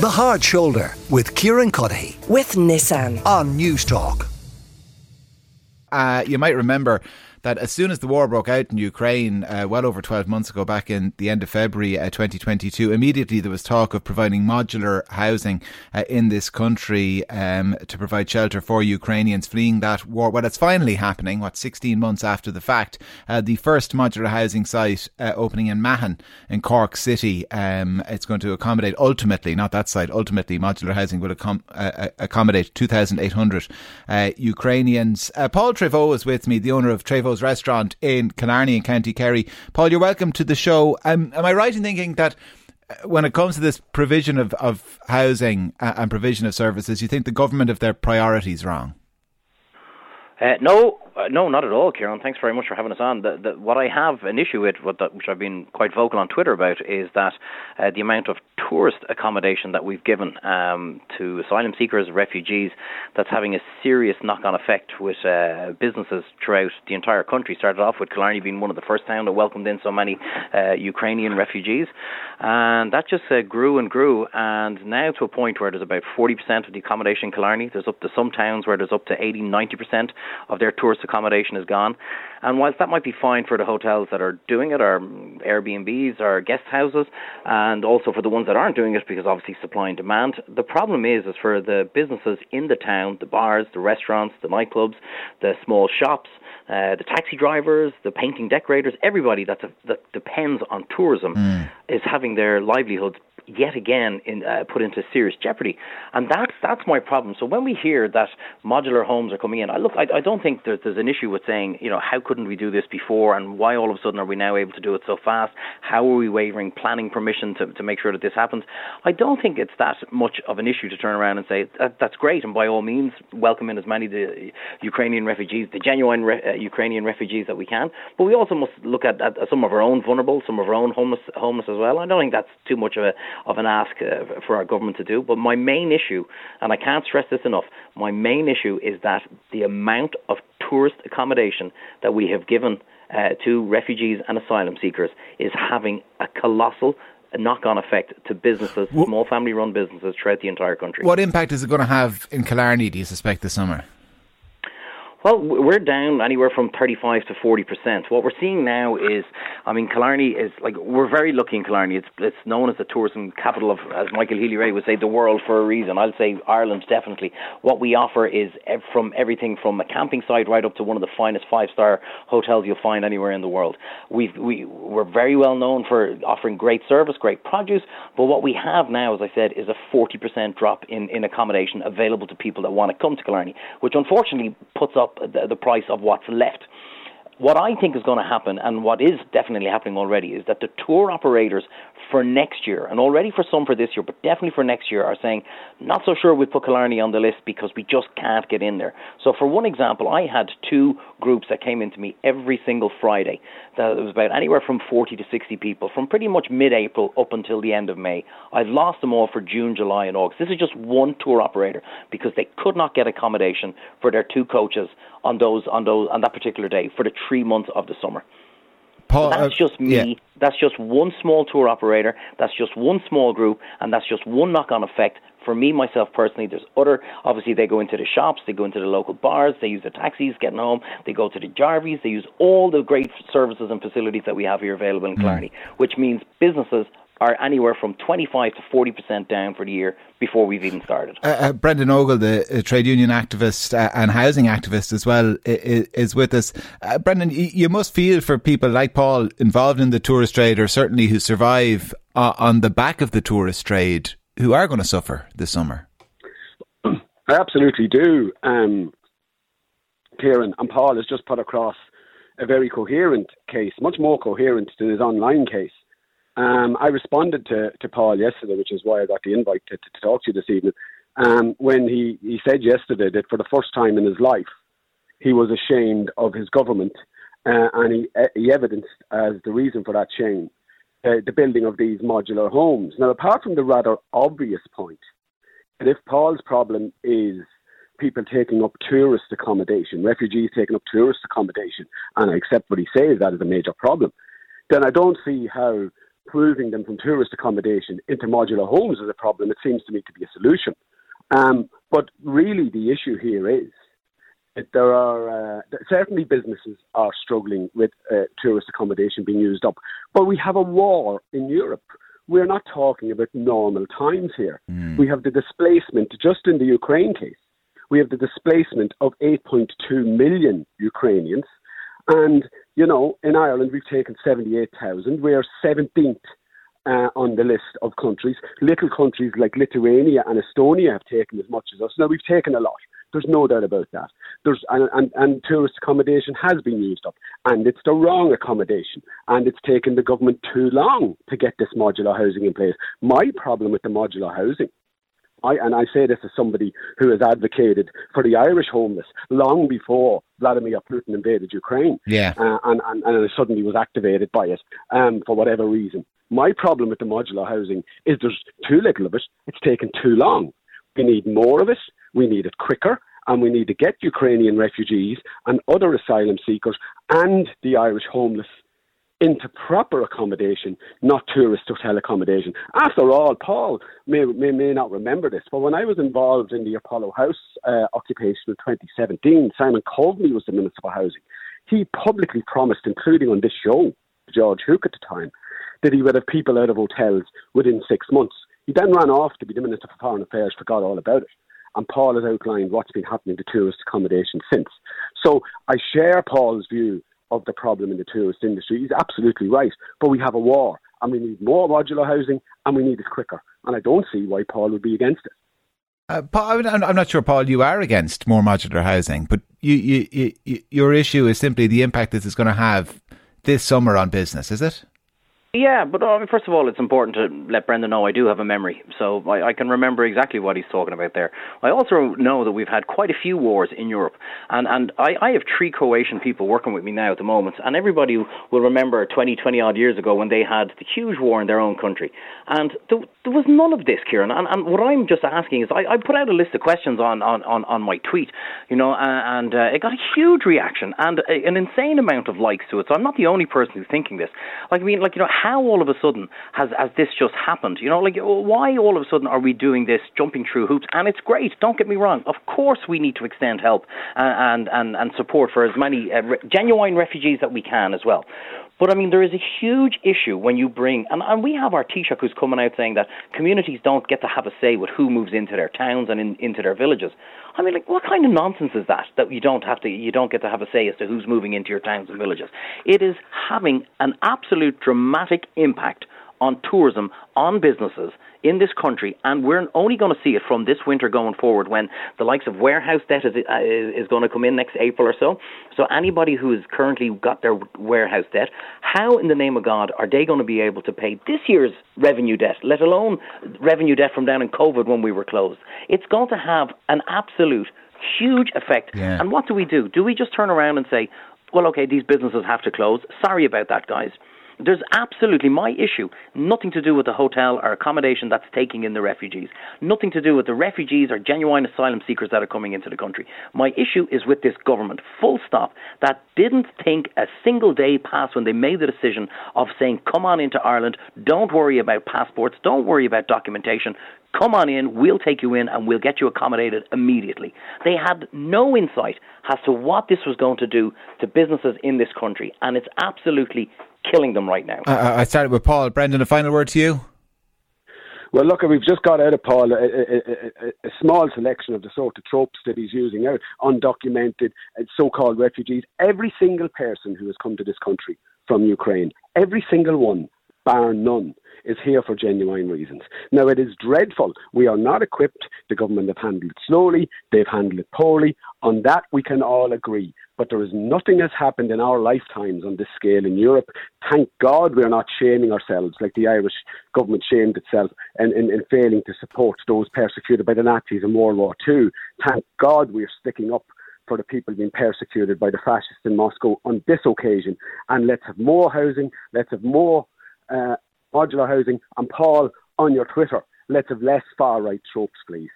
The Hard Shoulder with Kieran Cuddihy with Nissan. on Newstalk. Uh, you might remember that as soon as the war broke out in Ukraine, uh, well over 12 months ago, back in the end of February uh, 2022, immediately there was talk of providing modular housing uh, in this country um, to provide shelter for Ukrainians fleeing that war. Well, it's finally happening, what, 16 months after the fact. Uh, the first modular housing site uh, opening in Mahon in Cork City. Um, it's going to accommodate, ultimately, not that site, ultimately, modular housing will accom- uh, accommodate 2,800 Ukrainians. Paul Treyvaud is with me, the owner of Treyvaud restaurant in Killarney in County Kerry. Paul, you're welcome to the show. Um, am I right in thinking that uh, when it comes to this provision of, of housing uh, and provision of services, you think the government have their priorities wrong? Uh, no, uh, no, not at all, Kieran. Thanks very much for having us on. The, the, what I have an issue with, the, which I've been quite vocal on Twitter about, is that uh, the amount of tourist accommodation that we've given um, to asylum seekers, refugees, that's having a serious knock-on effect with uh, businesses throughout the entire country. Started off with Killarney being one of the first towns that welcomed in so many uh, Ukrainian refugees, and that just uh, grew and grew, and now to a point where there's about 40% of the accommodation in Killarney. There's up to some towns where there's up to 80, 90% of their tourist accommodation is gone. And whilst that might be fine for the hotels that are doing it, or Airbnbs, or guest houses, and also for the ones that aren't doing it, because obviously supply and demand, the problem is is for the businesses in the town, the bars, the restaurants, the nightclubs, the small shops, uh, the taxi drivers, the painting decorators, everybody that's a, that depends on tourism mm. is having their livelihoods yet again in, uh, put into serious jeopardy. And that's that's my problem. So when we hear that modular homes are coming in, I look, I, I don't think there's, there's an issue with saying, you know, how couldn't we do this before, and why all of a sudden are we now able to do it so fast? How are we waiving planning permission to to make sure that this happens? I don't think it's that much of an issue to turn around and say that, that's great, and by all means welcome in as many the Ukrainian refugees, the genuine re- uh, Ukrainian refugees that we can. But we also must look at, at, some of our own vulnerable, some of our own homeless homeless as well. I don't think that's too much of a of an ask uh, for our government to do. But my main issue, and I can't stress this enough, my main issue is that the amount of tourist accommodation that we have given uh, to refugees and asylum seekers is having a colossal knock-on effect to businesses, small family-run businesses throughout the entire country. What impact is it going to have in Killarney? Do you suspect this summer? Well, we're down anywhere from 35 to 40 percent. What we're seeing now is, I mean, Killarney is like we're very lucky in Killarney. It's it's known as the tourism capital of, as Michael Healy-Rae would say, the world for a reason. I'll say Ireland definitely. What we offer is from everything from a camping site right up to one of the finest five-star hotels you'll find anywhere in the world. We've we we're very well known for offering great service, great produce. But what we have now, as I said, is a 40 percent drop in in accommodation available to people that want to come to Killarney, which unfortunately puts up up the, the price of what's left. What I think is going to happen, and what is definitely happening already, is that the tour operators for next year, and already for some for this year, but definitely for next year, are saying, not so sure we put Killarney on the list because we just can't get in there. So, for one example, I had two groups that came into me every single Friday. That was about anywhere from 40 to 60 people from pretty much mid April up until the end of May. I've lost them all for June, July, and August. This is just one tour operator because they could not get accommodation for their two coaches on those on those on that particular day for the three months of the summer. Paul, that's uh, just me. Yeah. That's just one small tour operator. That's just one small group, and that's just one knock-on effect. For me, myself personally, there's other. Obviously, they go into the shops, they go into the local bars, they use the taxis getting home, they go to the Jarveys, they use all the great services and facilities that we have here available in. Killarney, mm. which means businesses are anywhere from 25 to 40% down for the year before we've even started. Uh, uh, Brendan Ogle, the uh, trade union activist uh, and housing activist as well, is, is with us. Uh, Brendan, you must feel for people like Paul involved in the tourist trade or certainly who survive uh, on the back of the tourist trade who are going to suffer this summer. I absolutely do. Um, Kieran and Paul has just put across a very coherent case, much more coherent than his online case. Um, I responded to, to Paul yesterday, which is why I got the invite to, to talk to you this evening, um, when he, he said yesterday that for the first time in his life, he was ashamed of his government, uh, and he, uh, he evidenced as the reason for that shame uh, the building of these modular homes. Now, apart from the rather obvious point that if Paul's problem is people taking up tourist accommodation, refugees taking up tourist accommodation, and I accept what he says that is a major problem, then I don't see how moving them from tourist accommodation into modular homes is a problem. It seems to me to be a solution. Um, but really, the issue here is that there are uh, certainly businesses are struggling with uh, tourist accommodation being used up. But we have a war in Europe. We're not talking about normal times here. Mm. We have the displacement, just in the Ukraine case, we have the displacement of 8.2 million Ukrainians. And, you know, in Ireland, we've taken 78,000. We are 17th uh, on the list of countries. Little countries like Lithuania and Estonia have taken as much as us. Now, we've taken a lot. There's no doubt about that. There's and, and, and tourist accommodation has been used up, and it's the wrong accommodation, and it's taken the government too long to get this modular housing in place. My problem with the modular housing I, and I say this as somebody who has advocated for the Irish homeless long before Vladimir Putin invaded Ukraine. Yeah. Uh, and, and, and suddenly was activated by it um, for whatever reason. My problem with the modular housing is there's too little of it. It's taken too long. We need more of it. We need it quicker. And we need to get Ukrainian refugees and other asylum seekers and the Irish homeless into proper accommodation, not tourist hotel accommodation. After all, Paul may, may, may not remember this, but when I was involved in the Apollo House uh, occupation in 2017, Simon Coveney was the Minister for Housing. He publicly promised, including on this show, George Hook at the time, that he would have people out of hotels within six months. He then ran off to be the Minister for Foreign Affairs, forgot all about it. And Paul has outlined what's been happening to tourist accommodation since. So I share Paul's view of the problem in the tourist industry. He's absolutely right. But we have a war, and we need more modular housing, and we need it quicker. And I don't see why Paul would be against it. Uh, Paul, I'm not sure, Paul, you are against more modular housing, but you, you, you, your issue is simply the impact this is going to have this summer on business, is it? Yeah, but first of all, it's important to let Brendan know I do have a memory, so I, I, can remember exactly what he's talking about there. I also know that we've had quite a few wars in Europe, and and I, I have three Croatian people working with me now at the moment, and everybody will remember 20, 20 odd years ago when they had the huge war in their own country, and there, there was none of this, Kieran. And, and what I'm just asking is, I, I put out a list of questions on on, on, on my tweet, you know, and uh, it got a huge reaction and a, an insane amount of likes to it. So I'm not the only person who's thinking this. Like I mean, like you know how all of a sudden has has this just happened? You know, like why all of a sudden are we doing this, jumping through hoops? And it's great. Don't get me wrong. Of course, we need to extend help and and and support for as many uh, genuine refugees that we can as well. But I mean, there is a huge issue when you bring, and, and we have our Taoiseach who's coming out saying that communities don't get to have a say with who moves into their towns and in, into their villages. I mean, like, what kind of nonsense is that? That you don't have to, you don't get to have a say as to who's moving into your towns and villages. It is having an absolute dramatic impact on tourism, on businesses in this country, and we're only going to see it from this winter going forward when the likes of warehoused debt is, uh, is going to come in next April or so. So anybody who has currently got their warehoused debt, how in the name of God are they going to be able to pay this year's revenue debt, let alone revenue debt from down in COVID when we were closed? It's going to have an absolute huge effect. Yeah. And what do we do? Do we just turn around and say, well, okay, these businesses have to close. Sorry about that, guys. There's absolutely my issue, nothing to do with the hotel or accommodation that's taking in the refugees, nothing to do with the refugees or genuine asylum seekers that are coming into the country. My issue is with this government, full stop, that didn't think a single day passed when they made the decision of saying, come on into Ireland, don't worry about passports, don't worry about documentation, come on in, we'll take you in, and we'll get you accommodated immediately. They had no insight as to what this was going to do to businesses in this country, and it's absolutely killing them right now. Uh, I started with Paul. Brendan, a final word to you. Well, look, we've just got out of Paul a, a, a, a, small selection of the sort of tropes that he's using out undocumented, uh, so called refugees. Every single person who has come to this country from Ukraine, every single one, bar none, is here for genuine reasons. Now, it is dreadful. We are not equipped. The government have handled it slowly, they've handled it poorly. On that, we can all agree. But there is nothing has happened in our lifetimes on this scale in Europe. Thank God we're not shaming ourselves like the Irish government shamed itself in, in, in failing to support those persecuted by the Nazis in World War II. Thank God we're sticking up for the people being persecuted by the fascists in Moscow on this occasion. And let's have more housing, let's have more uh, modular housing. And Paul, on your Twitter, let's have less far right tropes, please.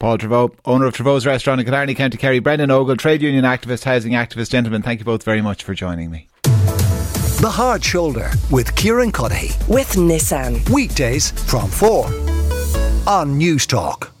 Paul Treyvaud, owner of Treyvaud's Restaurant in Killarney, County Kerry. Brendan Ogle, trade union activist, housing activist. Gentlemen, thank you both very much for joining me. The Hard Shoulder with Kieran Cuddihy. With Nissan. Weekdays from 4 on Newstalk.